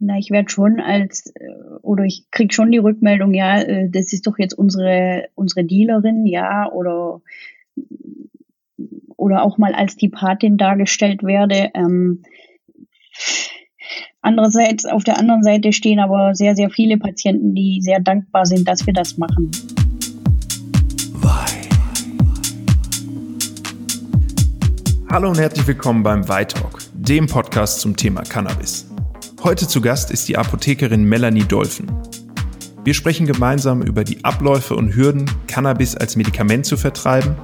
Na, ich werde schon als äh, oder ich krieg schon die Rückmeldung, ja, äh, das ist doch jetzt unsere unsere Dealerin, ja, oder oder auch mal als die Patin dargestellt werde. Ähm, andererseits auf der anderen Seite stehen aber sehr sehr viele Patienten, die sehr dankbar sind, dass wir das machen. Hallo und herzlich willkommen beim Weitalk, dem Podcast zum Thema Cannabis. Heute zu Gast ist die Apothekerin Melanie Dolphin. Wir sprechen gemeinsam über die Abläufe und Hürden, Cannabis als Medikament zu vertreiben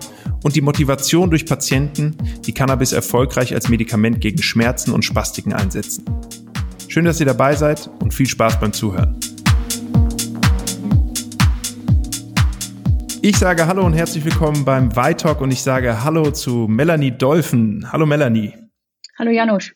und die Motivation durch Patienten, die Cannabis erfolgreich als Medikament gegen Schmerzen und Spastiken einsetzen. Schön, dass ihr dabei seid und viel Spaß beim Zuhören. Ich sage Hallo und herzlich willkommen beim Weitalk und ich sage Hallo zu Melanie Dolphin. Hallo Melanie. Hallo Janusz.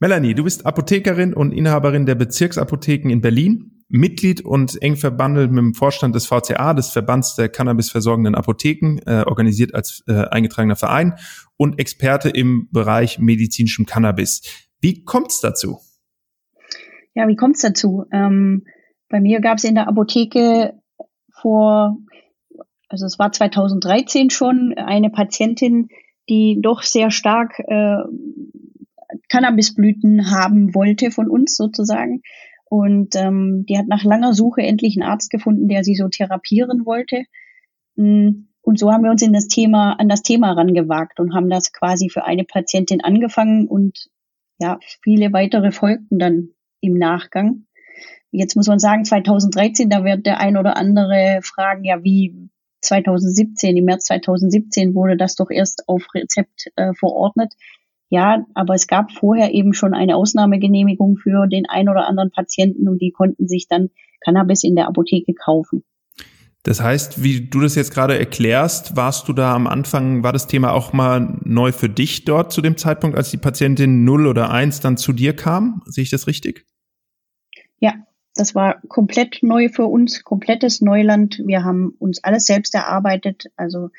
Melanie, du bist Apothekerin und Inhaberin der Bezirksapotheken in Berlin, Mitglied und eng verbandelt mit dem Vorstand des VCA, des Verbands der Cannabis-versorgenden Apotheken, äh, organisiert als äh, eingetragener Verein und Experte im Bereich medizinischem Cannabis. Wie kommt's dazu? Ja, wie kommt's dazu? Ähm, bei mir gab es in der Apotheke vor, also es war 2013 schon, eine Patientin, die doch sehr stark äh, Cannabisblüten haben wollte von uns sozusagen. Und ähm, die hat nach langer Suche endlich einen Arzt gefunden, der sie so therapieren wollte. Mm, und so haben wir uns in das Thema, an das Thema rangewagt und haben das quasi für eine Patientin angefangen und ja, viele weitere folgten dann im Nachgang. Jetzt muss man sagen, 2013, da wird der ein oder andere fragen, ja, wie 2017, im März 2017 wurde das doch erst auf Rezept äh, verordnet. Ja, aber es gab vorher eben schon eine Ausnahmegenehmigung für den ein oder anderen Patienten und die konnten sich dann Cannabis in der Apotheke kaufen. Das heißt, wie du das jetzt gerade erklärst, warst du da am Anfang, war das Thema auch mal neu für dich dort zu dem Zeitpunkt, als die Patientin 0 oder 1 dann zu dir kam? Sehe ich das richtig? Ja, das war komplett neu für uns, komplettes Neuland. Wir haben uns alles selbst erarbeitet. Also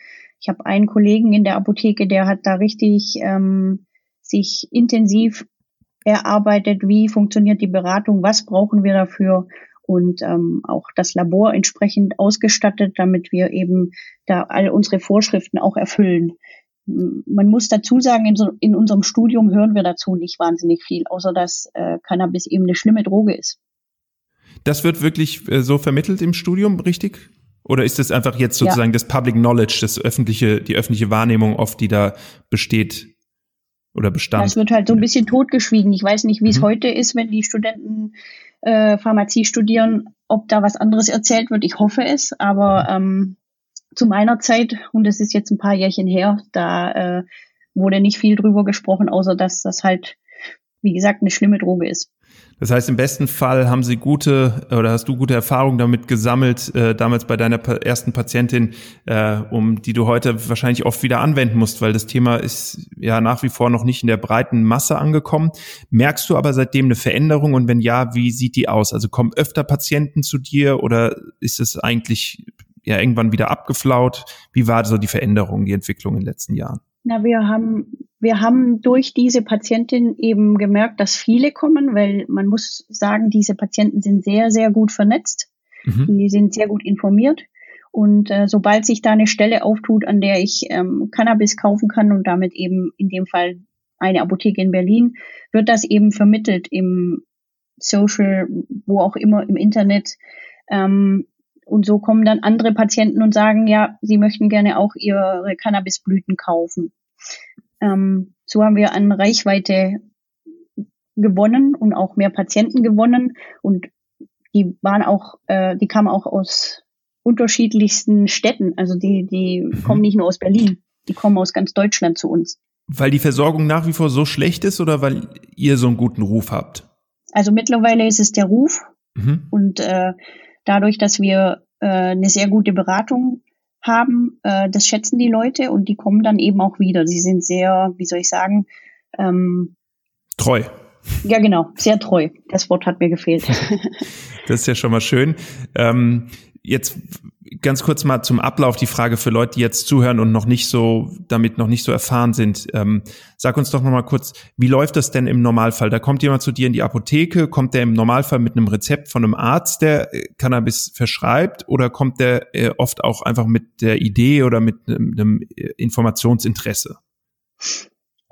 ich habe einen Kollegen in der Apotheke, der hat da richtig ähm, sich intensiv erarbeitet, wie funktioniert die Beratung, was brauchen wir dafür und ähm, auch das Labor entsprechend ausgestattet, damit wir eben da all unsere Vorschriften auch erfüllen. Man muss dazu sagen, in, so, in unserem Studium hören wir dazu nicht wahnsinnig viel, außer dass äh, Cannabis eben eine schlimme Droge ist. Das wird wirklich äh, so vermittelt im Studium, richtig? Oder ist das einfach jetzt sozusagen ja. das Public Knowledge, das öffentliche, die öffentliche Wahrnehmung oft, die da besteht, oder Bestand. Das wird halt so ein bisschen totgeschwiegen. Ich weiß nicht, wie es mhm. heute ist, wenn die Studenten äh, Pharmazie studieren, ob da was anderes erzählt wird. Ich hoffe es, aber ähm, zu meiner Zeit, und das ist jetzt ein paar Jährchen her, da äh, wurde nicht viel drüber gesprochen, außer dass das halt, wie gesagt, eine schlimme Droge ist. Das heißt, im besten Fall haben Sie gute oder hast du gute Erfahrungen damit gesammelt, äh, damals bei deiner ersten Patientin, äh, um die du heute wahrscheinlich oft wieder anwenden musst, weil das Thema ist ja nach wie vor noch nicht in der breiten Masse angekommen. Merkst du aber seitdem eine Veränderung und wenn ja, wie sieht die aus? Also kommen öfter Patienten zu dir oder ist es eigentlich ja irgendwann wieder abgeflaut? Wie war so die Veränderung, die Entwicklung in den letzten Jahren? Na, wir haben wir haben durch diese Patientin eben gemerkt, dass viele kommen, weil man muss sagen, diese Patienten sind sehr, sehr gut vernetzt. Mhm. Die sind sehr gut informiert. Und äh, sobald sich da eine Stelle auftut, an der ich ähm, Cannabis kaufen kann und damit eben in dem Fall eine Apotheke in Berlin, wird das eben vermittelt im Social, wo auch immer, im Internet. Ähm, und so kommen dann andere Patienten und sagen, ja, sie möchten gerne auch ihre Cannabisblüten kaufen. Ähm, so haben wir an Reichweite gewonnen und auch mehr Patienten gewonnen und die waren auch, äh, die kamen auch aus unterschiedlichsten Städten. Also die, die mhm. kommen nicht nur aus Berlin, die kommen aus ganz Deutschland zu uns. Weil die Versorgung nach wie vor so schlecht ist oder weil ihr so einen guten Ruf habt? Also mittlerweile ist es der Ruf mhm. und äh, dadurch, dass wir äh, eine sehr gute Beratung haben, äh, das schätzen die Leute und die kommen dann eben auch wieder. Sie sind sehr, wie soll ich sagen, ähm, treu. Ja, genau, sehr treu. Das Wort hat mir gefehlt. das ist ja schon mal schön. Ähm, jetzt ganz kurz mal zum Ablauf die Frage für Leute, die jetzt zuhören und noch nicht so, damit noch nicht so erfahren sind. Ähm, sag uns doch noch mal kurz, wie läuft das denn im Normalfall? Da kommt jemand zu dir in die Apotheke, kommt der im Normalfall mit einem Rezept von einem Arzt, der äh, Cannabis verschreibt, oder kommt der äh, oft auch einfach mit der Idee oder mit einem, einem äh, Informationsinteresse?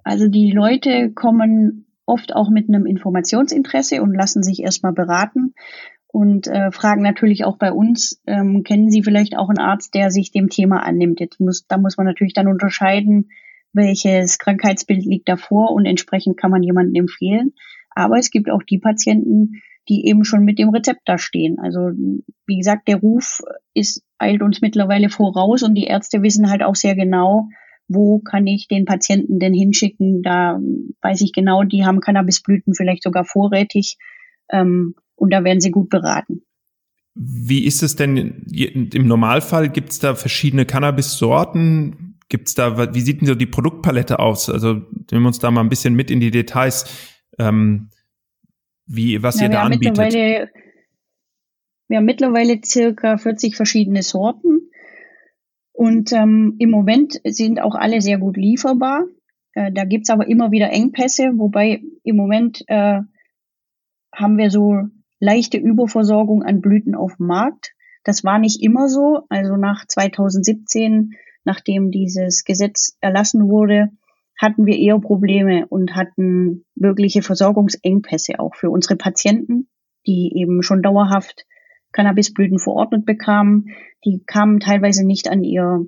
Also die Leute kommen oft auch mit einem Informationsinteresse und lassen sich erstmal beraten und äh, fragen natürlich auch bei uns, ähm, kennen Sie vielleicht auch einen Arzt, der sich dem Thema annimmt? Jetzt muss, da muss man natürlich dann unterscheiden, welches Krankheitsbild liegt davor und entsprechend kann man jemanden empfehlen. Aber es gibt auch die Patienten, die eben schon mit dem Rezept da stehen. Also wie gesagt, der Ruf ist eilt uns mittlerweile voraus und die Ärzte wissen halt auch sehr genau, wo kann ich den Patienten denn hinschicken? Da weiß ich genau, die haben Cannabisblüten vielleicht sogar vorrätig. Ähm, und da werden sie gut beraten. Wie ist es denn im Normalfall? Gibt es da verschiedene Cannabis-Sorten? Gibt es da, wie sieht denn so die Produktpalette aus? Also nehmen wir uns da mal ein bisschen mit in die Details, ähm, wie, was Na, ihr da anbietet. Wir haben mittlerweile circa 40 verschiedene Sorten und ähm, im Moment sind auch alle sehr gut lieferbar. Äh, da gibt's aber immer wieder Engpässe, wobei im Moment äh, haben wir so leichte Überversorgung an Blüten auf dem Markt. Das war nicht immer so. Also nach 2017, nachdem dieses Gesetz erlassen wurde, hatten wir eher Probleme und hatten wirkliche Versorgungsengpässe auch für unsere Patienten, die eben schon dauerhaft Cannabisblüten verordnet bekamen. Die kamen teilweise nicht an ihr,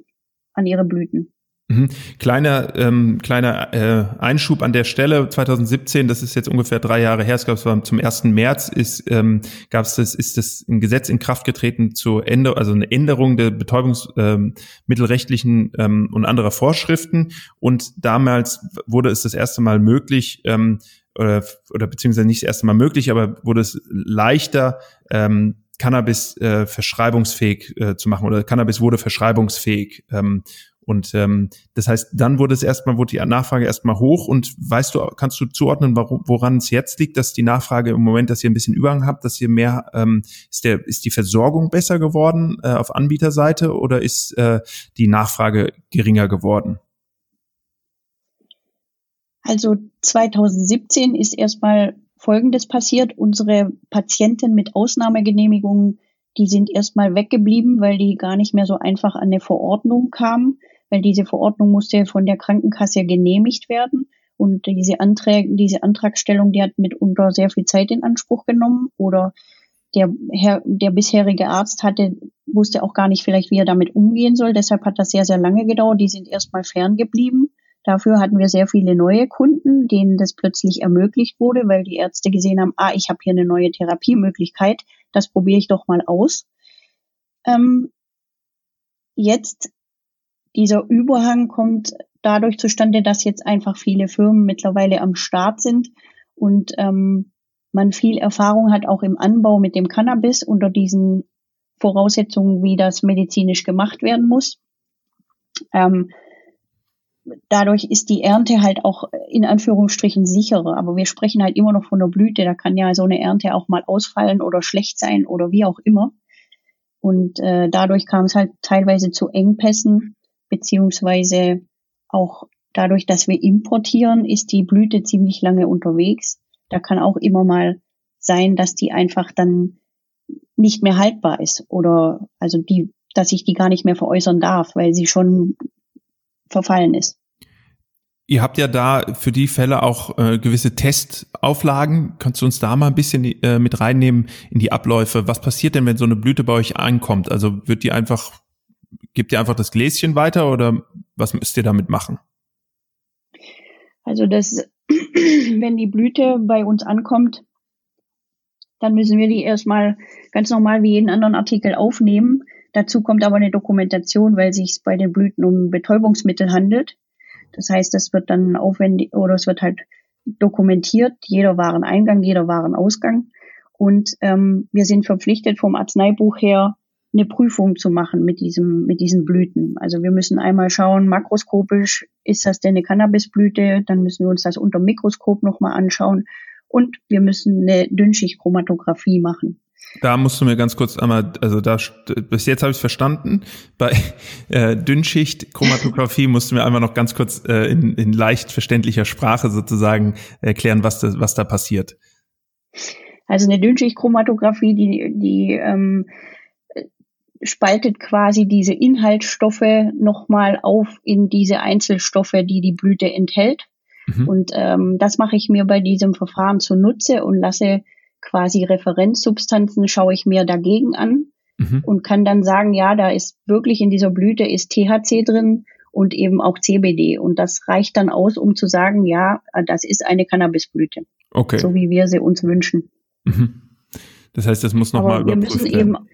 an ihre Blüten. Mhm. Kleiner, ähm, kleiner äh, Einschub an der Stelle. 2017, das ist jetzt ungefähr drei Jahre her, es gab zum 1. März, ist, ähm, gab es das, ist das ein Gesetz in Kraft getreten zur Ende, also eine Änderung der betäubungsmittelrechtlichen ähm, ähm, und anderer Vorschriften. Und damals wurde es das erste Mal möglich, ähm, oder, oder beziehungsweise nicht das erste Mal möglich, aber wurde es leichter, ähm, Cannabis äh, verschreibungsfähig äh, zu machen oder Cannabis wurde verschreibungsfähig. Ähm, und ähm, das heißt, dann wurde es erstmal, wurde die Nachfrage erstmal hoch und weißt du, kannst du zuordnen, woran es jetzt liegt, dass die Nachfrage im Moment, dass ihr ein bisschen Überhang habt, dass ihr mehr, ähm, ist der, ist die Versorgung besser geworden äh, auf Anbieterseite oder ist äh, die Nachfrage geringer geworden? Also 2017 ist erstmal Folgendes passiert. Unsere Patienten mit Ausnahmegenehmigungen, die sind erstmal weggeblieben, weil die gar nicht mehr so einfach an eine Verordnung kamen weil diese Verordnung musste von der Krankenkasse genehmigt werden. Und diese Anträge, diese Antragstellung, die hat mitunter sehr viel Zeit in Anspruch genommen. Oder der, Herr, der bisherige Arzt hatte, wusste auch gar nicht vielleicht, wie er damit umgehen soll. Deshalb hat das sehr, sehr lange gedauert. Die sind erstmal ferngeblieben. Dafür hatten wir sehr viele neue Kunden, denen das plötzlich ermöglicht wurde, weil die Ärzte gesehen haben, ah, ich habe hier eine neue Therapiemöglichkeit, das probiere ich doch mal aus. Ähm, jetzt dieser Überhang kommt dadurch zustande, dass jetzt einfach viele Firmen mittlerweile am Start sind und ähm, man viel Erfahrung hat auch im Anbau mit dem Cannabis unter diesen Voraussetzungen, wie das medizinisch gemacht werden muss. Ähm, dadurch ist die Ernte halt auch in Anführungsstrichen sicherer. Aber wir sprechen halt immer noch von der Blüte. Da kann ja so eine Ernte auch mal ausfallen oder schlecht sein oder wie auch immer. Und äh, dadurch kam es halt teilweise zu Engpässen beziehungsweise auch dadurch, dass wir importieren, ist die Blüte ziemlich lange unterwegs. Da kann auch immer mal sein, dass die einfach dann nicht mehr haltbar ist oder also die, dass ich die gar nicht mehr veräußern darf, weil sie schon verfallen ist. Ihr habt ja da für die Fälle auch äh, gewisse Testauflagen. Kannst du uns da mal ein bisschen äh, mit reinnehmen in die Abläufe? Was passiert denn, wenn so eine Blüte bei euch ankommt? Also wird die einfach Gebt ihr einfach das Gläschen weiter oder was müsst ihr damit machen? Also das, wenn die Blüte bei uns ankommt, dann müssen wir die erstmal ganz normal wie jeden anderen Artikel aufnehmen. Dazu kommt aber eine Dokumentation, weil sich bei den Blüten um Betäubungsmittel handelt. Das heißt, das wird dann aufwendig oder es wird halt dokumentiert, jeder Wareneingang, jeder Warenausgang. Und ähm, wir sind verpflichtet vom Arzneibuch her, eine Prüfung zu machen mit diesem, mit diesen Blüten. Also wir müssen einmal schauen, makroskopisch, ist das denn eine Cannabisblüte? Dann müssen wir uns das unter Mikroskop nochmal anschauen. Und wir müssen eine Dünnschichtchromatographie machen. Da musst du mir ganz kurz einmal, also da bis jetzt habe ich es verstanden. Bei äh, Dünnschicht Chromatographie musst du mir einmal noch ganz kurz äh, in, in leicht verständlicher Sprache sozusagen erklären, was da, was da passiert. Also eine Dünnschichtchromatographie, die, die ähm, spaltet quasi diese Inhaltsstoffe nochmal auf in diese Einzelstoffe, die die Blüte enthält. Mhm. Und ähm, das mache ich mir bei diesem Verfahren zunutze und lasse quasi Referenzsubstanzen, schaue ich mir dagegen an mhm. und kann dann sagen, ja, da ist wirklich in dieser Blüte ist THC drin und eben auch CBD. Und das reicht dann aus, um zu sagen, ja, das ist eine Cannabisblüte. Okay. So wie wir sie uns wünschen. Mhm. Das heißt, das muss nochmal überprüft wir müssen werden. Eben,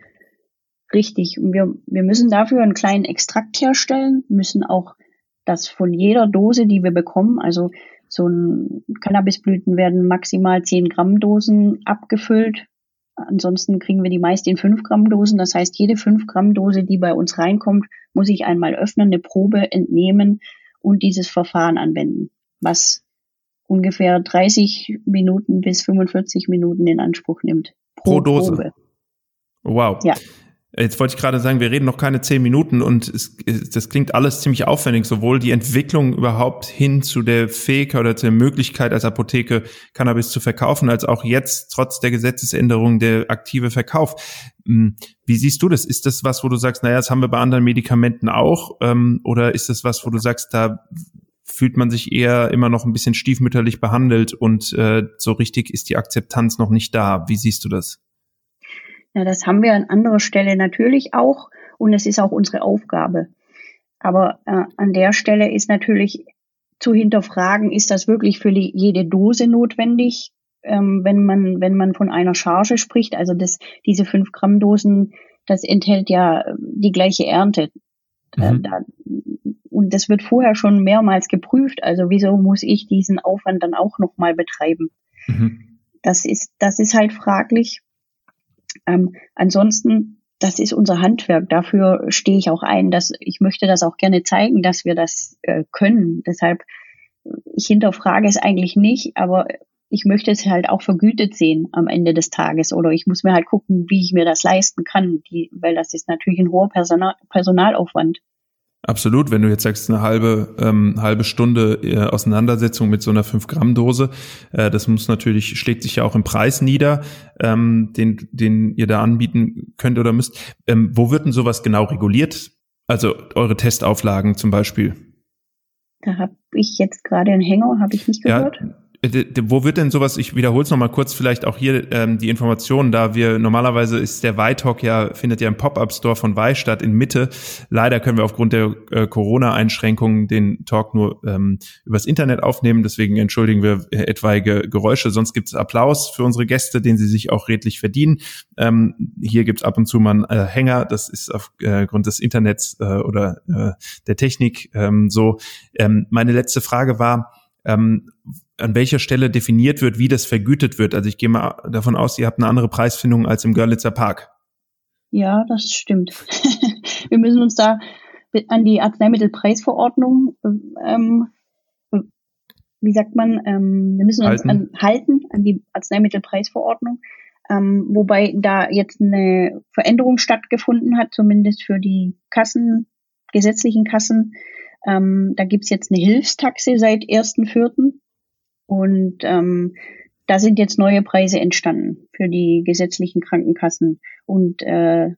richtig. Wir, wir müssen dafür einen kleinen Extrakt herstellen, müssen auch das von jeder Dose, die wir bekommen, also so ein Cannabisblüten werden maximal 10 Gramm Dosen abgefüllt. Ansonsten kriegen wir die meist in 5 Gramm Dosen. Das heißt, jede 5 Gramm Dose, die bei uns reinkommt, muss ich einmal öffnen, eine Probe entnehmen und dieses Verfahren anwenden, was ungefähr 30 Minuten bis 45 Minuten in Anspruch nimmt. Pro, pro Dose. Probe. Wow. Ja. Jetzt wollte ich gerade sagen, wir reden noch keine zehn Minuten und es, das klingt alles ziemlich aufwendig, sowohl die Entwicklung überhaupt hin zu der Fähigkeit oder zur Möglichkeit als Apotheke Cannabis zu verkaufen, als auch jetzt trotz der Gesetzesänderung der aktive Verkauf. Hm, wie siehst du das? Ist das was, wo du sagst, naja, das haben wir bei anderen Medikamenten auch? Ähm, oder ist das was, wo du sagst, da fühlt man sich eher immer noch ein bisschen stiefmütterlich behandelt und äh, so richtig ist die Akzeptanz noch nicht da? Wie siehst du das? Ja, das haben wir an anderer Stelle natürlich auch und es ist auch unsere Aufgabe. Aber äh, an der Stelle ist natürlich zu hinterfragen, ist das wirklich für jede Dose notwendig, ähm, wenn man wenn man von einer Charge spricht. Also das, diese 5 Gramm Dosen, das enthält ja die gleiche Ernte. Äh, mhm. Da, und das wird vorher schon mehrmals geprüft. Also wieso muss ich diesen Aufwand dann auch nochmal betreiben? Mhm. Das ist das ist halt fraglich. Ähm, ansonsten, das ist unser Handwerk. Dafür stehe ich auch ein, dass ich möchte das auch gerne zeigen, dass wir das äh, können. Deshalb, ich hinterfrage es eigentlich nicht, aber ich möchte es halt auch vergütet sehen am Ende des Tages oder ich muss mir halt gucken, wie ich mir das leisten kann, die, weil das ist natürlich ein hoher Personal, Personalaufwand. Absolut, wenn du jetzt sagst, eine halbe, ähm, halbe Stunde äh, Auseinandersetzung mit so einer 5-Gramm-Dose, äh, das muss natürlich, schlägt sich ja auch im Preis nieder, ähm, den, den ihr da anbieten könnt oder müsst. Ähm, wo wird denn sowas genau reguliert? Also eure Testauflagen zum Beispiel? Da habe ich jetzt gerade einen Hänger, habe ich nicht gehört. Ja, wo wird denn sowas, ich wiederhole es nochmal kurz, vielleicht auch hier ähm, die Informationen, da wir normalerweise ist der Weihtalk ja, findet ja im Pop-Up-Store von Weih statt in Mitte. Leider können wir aufgrund der äh, Corona-Einschränkungen den Talk nur ähm, übers Internet aufnehmen, deswegen entschuldigen wir äh, etwaige Geräusche. Sonst gibt es Applaus für unsere Gäste, den sie sich auch redlich verdienen. Ähm, hier gibt es ab und zu mal einen äh, Hänger, das ist aufgrund äh, des Internets äh, oder äh, der Technik ähm, so. Ähm, meine letzte Frage war, ähm, an welcher Stelle definiert wird, wie das vergütet wird. Also ich gehe mal davon aus, ihr habt eine andere Preisfindung als im Görlitzer Park. Ja, das stimmt. wir müssen uns da an die Arzneimittelpreisverordnung, ähm, wie sagt man, ähm, wir müssen uns halten. an, halten an die Arzneimittelpreisverordnung, ähm, wobei da jetzt eine Veränderung stattgefunden hat, zumindest für die Kassen, gesetzlichen Kassen. Ähm, da gibt's jetzt eine Hilfstaxe seit 1.4. Und ähm, da sind jetzt neue Preise entstanden für die gesetzlichen Krankenkassen. Und äh,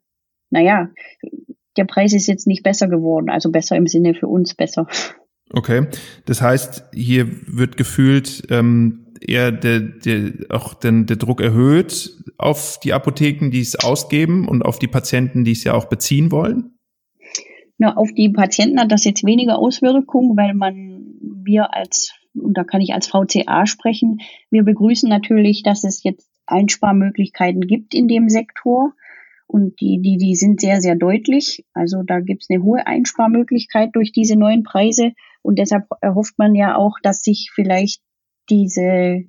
naja, der Preis ist jetzt nicht besser geworden, also besser im Sinne für uns besser. Okay, das heißt, hier wird gefühlt ähm, eher der, der, auch den, der Druck erhöht auf die Apotheken, die es ausgeben und auf die Patienten, die es ja auch beziehen wollen? Na, auf die Patienten hat das jetzt weniger Auswirkungen, weil man wir als und da kann ich als VCA sprechen, wir begrüßen natürlich, dass es jetzt Einsparmöglichkeiten gibt in dem Sektor. Und die, die, die sind sehr, sehr deutlich. Also da gibt es eine hohe Einsparmöglichkeit durch diese neuen Preise. Und deshalb erhofft man ja auch, dass sich vielleicht diese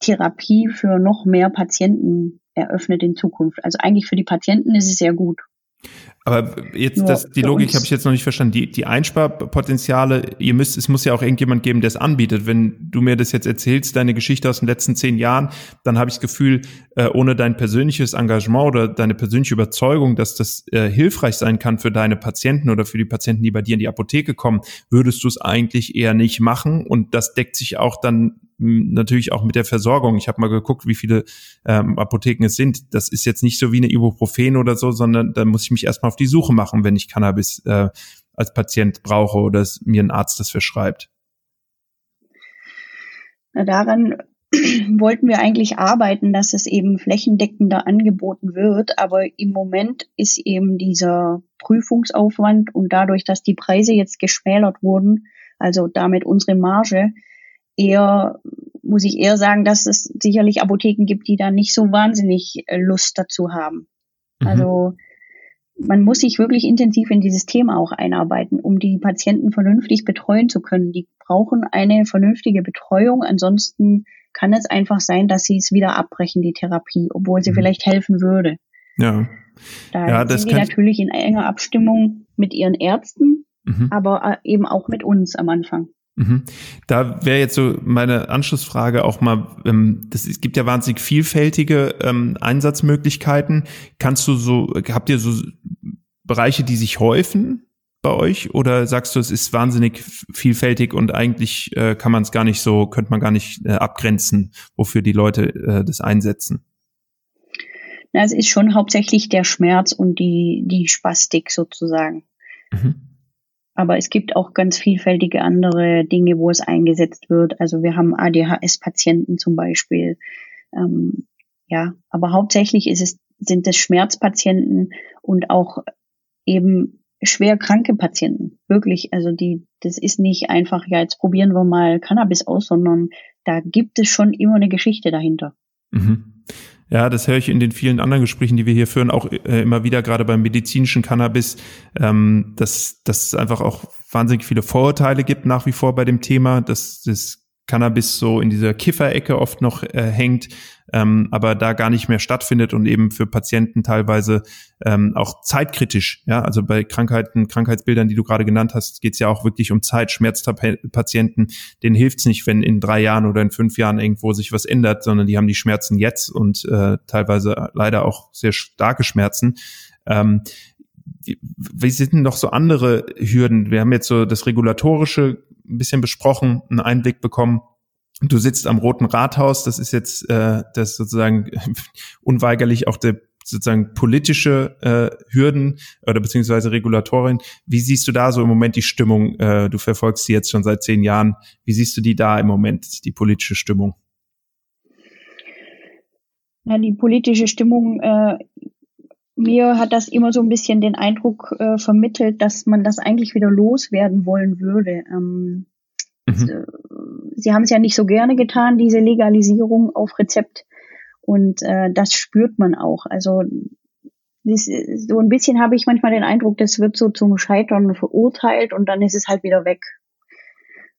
Therapie für noch mehr Patienten eröffnet in Zukunft. Also eigentlich für die Patienten ist es sehr gut. Aber jetzt, das, die Logik habe ich jetzt noch nicht verstanden. Die, die Einsparpotenziale, ihr müsst, es muss ja auch irgendjemand geben, der es anbietet. Wenn du mir das jetzt erzählst, deine Geschichte aus den letzten zehn Jahren, dann habe ich das Gefühl, äh, ohne dein persönliches Engagement oder deine persönliche Überzeugung, dass das äh, hilfreich sein kann für deine Patienten oder für die Patienten, die bei dir in die Apotheke kommen, würdest du es eigentlich eher nicht machen. Und das deckt sich auch dann natürlich auch mit der Versorgung. Ich habe mal geguckt, wie viele ähm, Apotheken es sind. Das ist jetzt nicht so wie eine Ibuprofen oder so, sondern da muss ich mich erstmal auf die Suche machen, wenn ich Cannabis äh, als Patient brauche oder es, mir ein Arzt das verschreibt. Na, daran wollten wir eigentlich arbeiten, dass es eben flächendeckender angeboten wird. Aber im Moment ist eben dieser Prüfungsaufwand und dadurch, dass die Preise jetzt geschmälert wurden, also damit unsere Marge, eher, muss ich eher sagen, dass es sicherlich Apotheken gibt, die da nicht so wahnsinnig äh, Lust dazu haben. Mhm. Also man muss sich wirklich intensiv in dieses Thema auch einarbeiten, um die Patienten vernünftig betreuen zu können. Die brauchen eine vernünftige Betreuung, ansonsten kann es einfach sein, dass sie es wieder abbrechen, die Therapie, obwohl sie mhm. vielleicht helfen würde. Ja. Da ja, sind die natürlich in enger Abstimmung mit ihren Ärzten, mhm. aber äh, eben auch mit uns am Anfang. Mhm. Da wäre jetzt so meine Anschlussfrage auch mal, ähm, das, es gibt ja wahnsinnig vielfältige ähm, Einsatzmöglichkeiten. Kannst du so, habt ihr so Bereiche, die sich häufen bei euch oder sagst du, es ist wahnsinnig vielfältig und eigentlich äh, kann man es gar nicht so, könnte man gar nicht äh, abgrenzen, wofür die Leute äh, das einsetzen? Na, es ist schon hauptsächlich der Schmerz und die, die Spastik sozusagen. Mhm. Aber es gibt auch ganz vielfältige andere Dinge, wo es eingesetzt wird. Also wir haben ADHS-Patienten zum Beispiel. Ähm, ja, aber hauptsächlich ist es, sind es Schmerzpatienten und auch eben schwer kranke Patienten. Wirklich, also die, das ist nicht einfach, ja, jetzt probieren wir mal Cannabis aus, sondern da gibt es schon immer eine Geschichte dahinter. Mhm. Ja, das höre ich in den vielen anderen Gesprächen, die wir hier führen, auch äh, immer wieder, gerade beim medizinischen Cannabis, ähm, dass, dass es einfach auch wahnsinnig viele Vorurteile gibt nach wie vor bei dem Thema, dass das Cannabis so in dieser Kifferecke oft noch äh, hängt, ähm, aber da gar nicht mehr stattfindet und eben für Patienten teilweise ähm, auch zeitkritisch. Ja, also bei Krankheiten, Krankheitsbildern, die du gerade genannt hast, geht es ja auch wirklich um Zeit. Schmerzpatienten, denen hilft es nicht, wenn in drei Jahren oder in fünf Jahren irgendwo sich was ändert, sondern die haben die Schmerzen jetzt und äh, teilweise leider auch sehr starke Schmerzen. Ähm, wie sind denn noch so andere Hürden? Wir haben jetzt so das Regulatorische ein bisschen besprochen, einen Einblick bekommen. Du sitzt am Roten Rathaus, das ist jetzt äh, das sozusagen unweigerlich auch der sozusagen politische äh, Hürden oder beziehungsweise Regulatorien. Wie siehst du da so im Moment die Stimmung? Äh, du verfolgst sie jetzt schon seit zehn Jahren. Wie siehst du die da im Moment, die politische Stimmung? Ja, die politische Stimmung äh, mir hat das immer so ein bisschen den Eindruck äh, vermittelt, dass man das eigentlich wieder loswerden wollen würde. Ähm, mhm. äh, sie haben es ja nicht so gerne getan, diese Legalisierung auf Rezept. Und äh, das spürt man auch. Also das, so ein bisschen habe ich manchmal den Eindruck, das wird so zum Scheitern verurteilt und dann ist es halt wieder weg.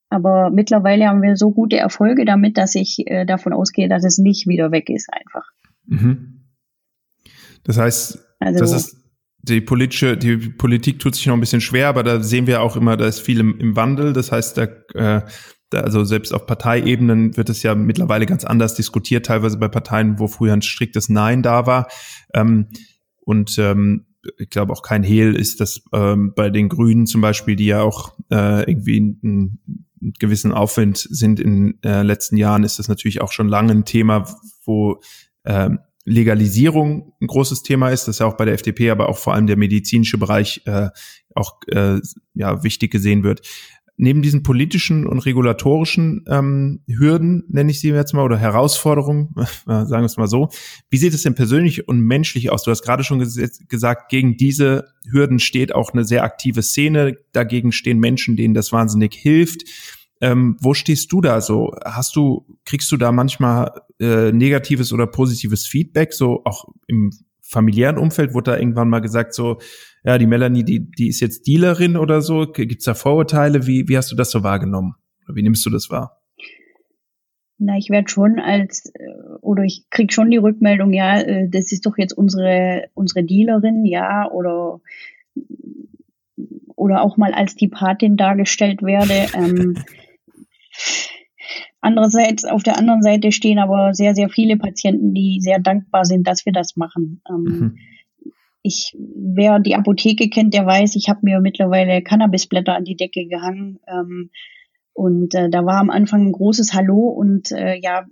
Aber mittlerweile haben wir so gute Erfolge damit, dass ich äh, davon ausgehe, dass es nicht wieder weg ist einfach. Mhm. Das heißt, also, das ist die politische, die Politik tut sich noch ein bisschen schwer, aber da sehen wir auch immer, da ist viel im, im Wandel. Das heißt, da, äh, da, also selbst auf Parteiebenen wird es ja mittlerweile ganz anders diskutiert, teilweise bei Parteien, wo früher ein striktes Nein da war. Ähm, und ähm, ich glaube auch kein Hehl ist, dass ähm, bei den Grünen zum Beispiel, die ja auch äh, irgendwie einen, einen gewissen Aufwind sind in äh, letzten Jahren, ist das natürlich auch schon lange ein Thema, wo ähm, Legalisierung ein großes Thema ist, das ja auch bei der FDP, aber auch vor allem der medizinische Bereich äh, auch äh, ja wichtig gesehen wird. Neben diesen politischen und regulatorischen ähm, Hürden, nenne ich sie jetzt mal, oder Herausforderungen, sagen wir es mal so, wie sieht es denn persönlich und menschlich aus? Du hast gerade schon ges gesagt, gegen diese Hürden steht auch eine sehr aktive Szene, dagegen stehen Menschen, denen das wahnsinnig hilft. Ähm, wo stehst du da so? Hast du, kriegst du da manchmal äh, negatives oder positives Feedback, so auch im familiären Umfeld wurde da irgendwann mal gesagt, so, ja, die Melanie, die, die ist jetzt Dealerin oder so. Gibt's da Vorurteile? Wie, wie hast du das so wahrgenommen? Oder wie nimmst du das wahr? Na, ich werde schon als äh, oder ich krieg schon die Rückmeldung, ja, äh, das ist doch jetzt unsere unsere Dealerin, ja, oder oder auch mal als die Patin dargestellt werde. Ähm, andererseits, auf der anderen Seite stehen aber sehr, sehr viele Patienten, die sehr dankbar sind, dass wir das machen. Ähm, mhm. Ich, wer die Apotheke kennt, der weiß, ich habe mir mittlerweile Cannabisblätter an die Decke gehangen. Ähm, und äh, da war am Anfang ein großes Hallo und äh, ja,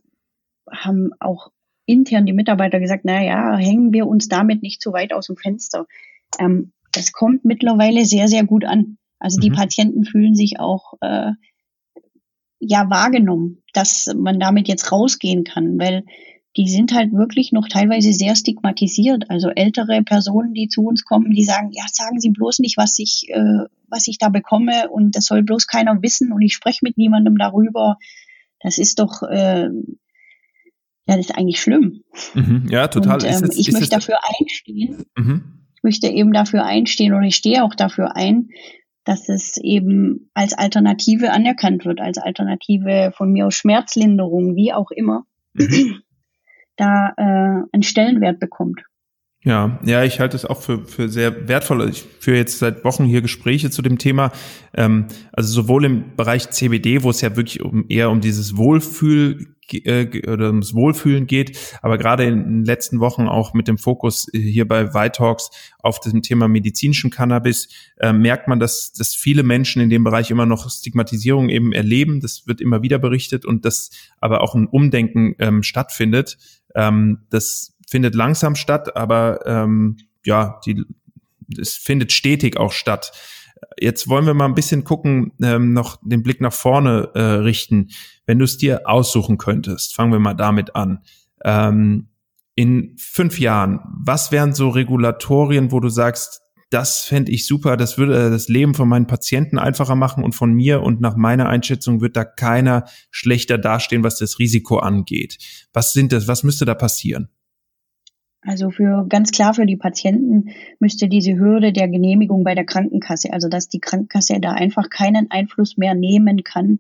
haben auch intern die Mitarbeiter gesagt, na ja, hängen wir uns damit nicht zu weit aus dem Fenster. Ähm, das kommt mittlerweile sehr, sehr gut an. Also die mhm. Patienten fühlen sich auch äh, ja wahrgenommen, dass man damit jetzt rausgehen kann, weil die sind halt wirklich noch teilweise sehr stigmatisiert. Also ältere Personen, die zu uns kommen, die sagen, ja, sagen Sie bloß nicht, was ich, äh, was ich da bekomme und das soll bloß keiner wissen und ich spreche mit niemandem darüber. Das ist doch, äh, ja, das ist eigentlich schlimm. Mhm, ja, total. Und, ähm, es, ich möchte dafür einstehen. Mhm. Ich möchte eben dafür einstehen oder ich stehe auch dafür ein, dass es eben als Alternative anerkannt wird, als Alternative von mir aus Schmerzlinderung, wie auch immer. Mhm da äh, einen Stellenwert bekommt. Ja, ja, ich halte es auch für, für sehr wertvoll. Ich führe jetzt seit Wochen hier Gespräche zu dem Thema. Ähm, also sowohl im Bereich CBD, wo es ja wirklich um, eher um dieses Wohlfühl äh, oder ums Wohlfühlen geht, aber gerade in den letzten Wochen auch mit dem Fokus hier bei Vitalks auf dem Thema medizinischen Cannabis äh, merkt man, dass, dass viele Menschen in dem Bereich immer noch Stigmatisierung eben erleben. Das wird immer wieder berichtet und dass aber auch ein Umdenken ähm, stattfindet. Ähm, das findet langsam statt, aber ähm, ja, die, es findet stetig auch statt. Jetzt wollen wir mal ein bisschen gucken, ähm, noch den Blick nach vorne äh, richten. Wenn du es dir aussuchen könntest, fangen wir mal damit an. Ähm, in fünf Jahren, was wären so Regulatorien, wo du sagst, das fände ich super, das würde das Leben von meinen Patienten einfacher machen und von mir und nach meiner Einschätzung wird da keiner schlechter dastehen, was das Risiko angeht. Was sind das, was müsste da passieren? Also für ganz klar für die Patienten müsste diese Hürde der Genehmigung bei der Krankenkasse, also dass die Krankenkasse da einfach keinen Einfluss mehr nehmen kann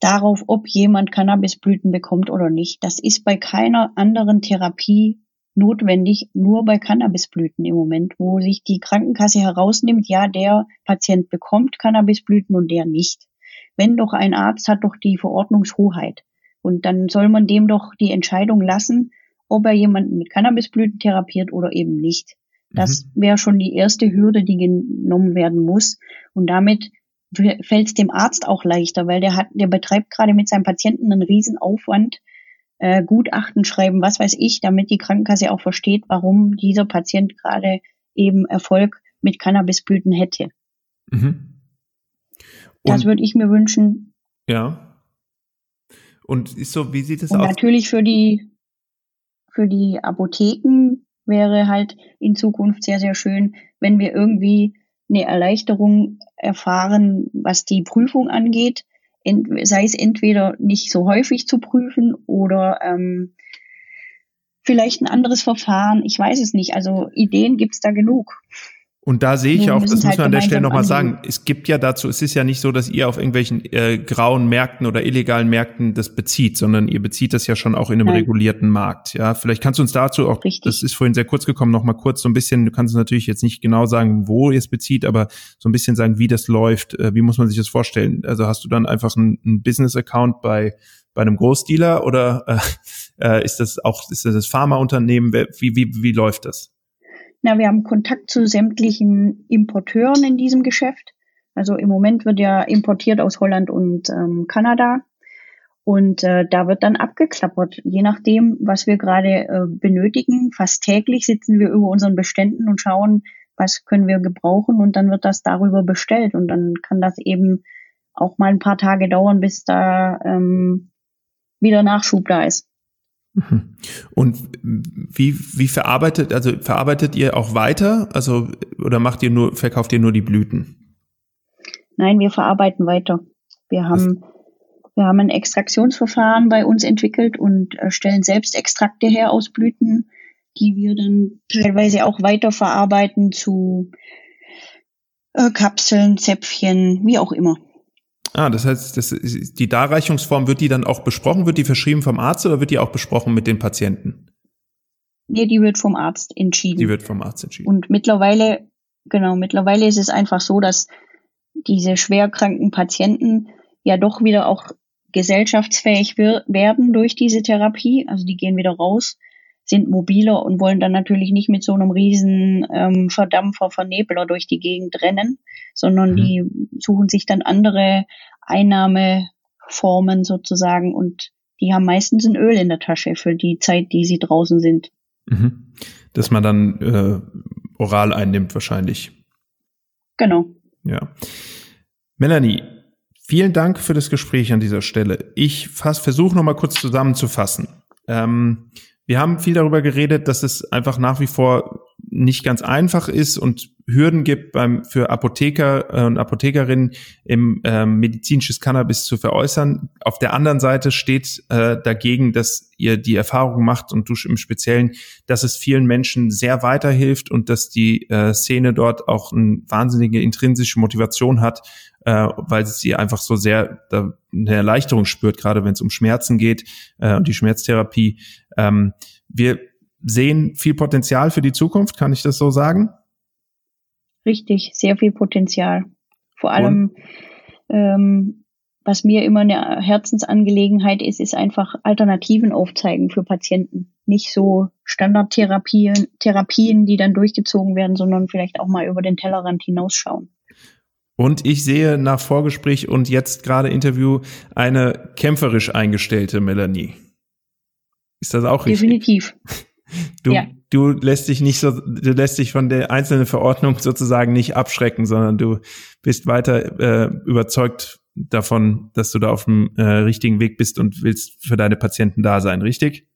darauf, ob jemand Cannabisblüten bekommt oder nicht. Das ist bei keiner anderen Therapie notwendig, nur bei Cannabisblüten im Moment, wo sich die Krankenkasse herausnimmt, ja, der Patient bekommt Cannabisblüten und der nicht. Wenn doch ein Arzt hat doch die Verordnungshoheit. Und dann soll man dem doch die Entscheidung lassen, ob er jemanden mit Cannabisblüten therapiert oder eben nicht. Das mhm. wäre schon die erste Hürde, die genommen werden muss. Und damit fällt es dem Arzt auch leichter, weil der hat, der betreibt gerade mit seinem Patienten einen riesen Aufwand, äh, Gutachten schreiben, was weiß ich, damit die Krankenkasse auch versteht, warum dieser Patient gerade eben Erfolg mit Cannabisblüten hätte. Mhm. Das würde ich mir wünschen. Ja. Und ist so, wie sieht es aus? Natürlich für die für die Apotheken wäre halt in Zukunft sehr, sehr schön, wenn wir irgendwie eine Erleichterung erfahren, was die Prüfung angeht. Ent sei es entweder nicht so häufig zu prüfen oder ähm, vielleicht ein anderes Verfahren. Ich weiß es nicht. Also Ideen gibt's da genug. Und da sehe ich auch, das muss halt man an der Stelle nochmal sagen, es gibt ja dazu, es ist ja nicht so, dass ihr auf irgendwelchen äh, grauen Märkten oder illegalen Märkten das bezieht, sondern ihr bezieht das ja schon auch in einem Nein. regulierten Markt. Ja, vielleicht kannst du uns dazu auch, Richtig. das ist vorhin sehr kurz gekommen, nochmal kurz so ein bisschen, du kannst natürlich jetzt nicht genau sagen, wo ihr es bezieht, aber so ein bisschen sagen, wie das läuft, äh, wie muss man sich das vorstellen? Also hast du dann einfach einen, einen Business-Account bei bei einem Großdealer oder äh, äh ist das auch ist das, das Pharmaunternehmen? Wie, wie, wie läuft das? Na, wir haben Kontakt zu sämtlichen Importeuren in diesem Geschäft. Also im Moment wird ja importiert aus Holland und ähm, Kanada. Und äh, da wird dann abgeklappert, je nachdem, was wir gerade äh, benötigen. Fast täglich sitzen wir über unseren Beständen und schauen, was können wir gebrauchen und dann wird das darüber bestellt. Und dann kann das eben auch mal ein paar Tage dauern, bis da ähm, wieder Nachschub da ist. Und wie, wie verarbeitet, also verarbeitet ihr auch weiter? Also, oder macht ihr nur, verkauft ihr nur die Blüten? Nein, wir verarbeiten weiter. Wir haben, wir haben ein Extraktionsverfahren bei uns entwickelt und äh, stellen selbst Extrakte her aus Blüten, die wir dann teilweise auch weiter verarbeiten zu äh, Kapseln, Zäpfchen, wie auch immer. Ah, das heißt, das ist, die Darreichungsform, wird die dann auch besprochen? Wird die verschrieben vom Arzt oder wird die auch besprochen mit den Patienten? Nee, die wird vom Arzt entschieden. Die wird vom Arzt entschieden. Und mittlerweile, genau, mittlerweile ist es einfach so, dass diese schwerkranken Patienten ja doch wieder auch gesellschaftsfähig werden durch diese Therapie. Also die gehen wieder raus, sind mobiler und wollen dann natürlich nicht mit so einem riesen ähm, Verdampfer, Vernebler durch die Gegend rennen, sondern mhm. die suchen sich dann andere Einnahmeformen sozusagen und die haben meistens ein Öl in der Tasche für die Zeit, die sie draußen sind. Mhm. Dass man dann äh, oral einnimmt wahrscheinlich. Genau. Ja. Melanie, vielen Dank für das Gespräch an dieser Stelle. Ich versuche nochmal kurz zusammenzufassen. Ähm, wir haben viel darüber geredet, dass es einfach nach wie vor nicht ganz einfach ist und Hürden gibt beim für Apotheker äh, und Apothekerinnen im äh, medizinisches Cannabis zu veräußern. Auf der anderen Seite steht äh, dagegen, dass ihr die Erfahrung macht und du im Speziellen, dass es vielen Menschen sehr weiterhilft und dass die äh, Szene dort auch eine wahnsinnige intrinsische Motivation hat, äh, weil sie einfach so sehr da eine Erleichterung spürt, gerade wenn es um Schmerzen geht äh, und die Schmerztherapie. Ähm, wir sehen viel Potenzial für die Zukunft, kann ich das so sagen? Richtig, sehr viel Potenzial. Vor allem, ähm, was mir immer eine Herzensangelegenheit ist, ist einfach Alternativen aufzeigen für Patienten. Nicht so Standardtherapien, Therapien, die dann durchgezogen werden, sondern vielleicht auch mal über den Tellerrand hinausschauen. Und ich sehe nach Vorgespräch und jetzt gerade Interview eine kämpferisch eingestellte Melanie. Ist das auch richtig? Definitiv. Du, ja. du lässt dich nicht so, du lässt dich von der einzelnen Verordnung sozusagen nicht abschrecken, sondern du bist weiter äh, überzeugt davon, dass du da auf dem äh, richtigen Weg bist und willst für deine Patienten da sein, richtig?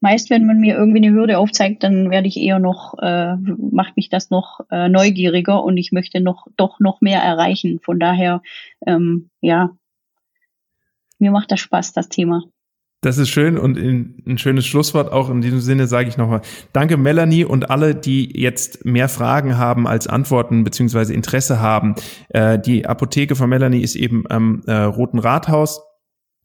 Meist, wenn man mir irgendwie eine Hürde aufzeigt, dann werde ich eher noch, äh, macht mich das noch äh, neugieriger und ich möchte noch doch noch mehr erreichen. Von daher, ähm, ja, mir macht das Spaß, das Thema. Das ist schön und ein schönes Schlusswort auch in diesem Sinne sage ich nochmal Danke Melanie und alle, die jetzt mehr Fragen haben als Antworten beziehungsweise Interesse haben. Äh, die Apotheke von Melanie ist eben am äh, Roten Rathaus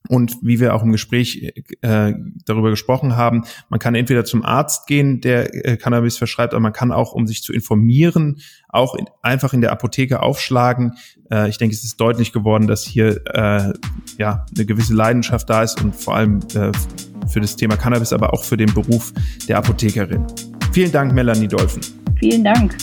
und wie wir auch im Gespräch äh, darüber gesprochen haben, man kann entweder zum Arzt gehen, der äh, Cannabis verschreibt, aber man kann auch, um sich zu informieren, auch in, einfach in der Apotheke aufschlagen. Äh, ich denke, es ist deutlich geworden, dass hier äh, ja eine gewisse Leidenschaft da ist und vor allem äh, für das Thema Cannabis, aber auch für den Beruf der Apothekerin. Vielen Dank, Melanie Dolphin. Vielen Dank.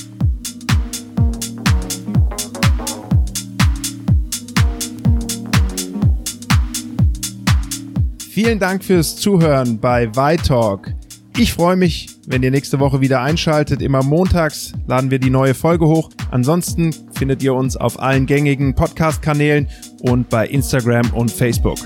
Vielen Dank fürs Zuhören bei Talk. Ich freue mich, wenn ihr nächste Woche wieder einschaltet. Immer montags laden wir die neue Folge hoch. Ansonsten findet ihr uns auf allen gängigen Podcast-Kanälen und bei Instagram und Facebook.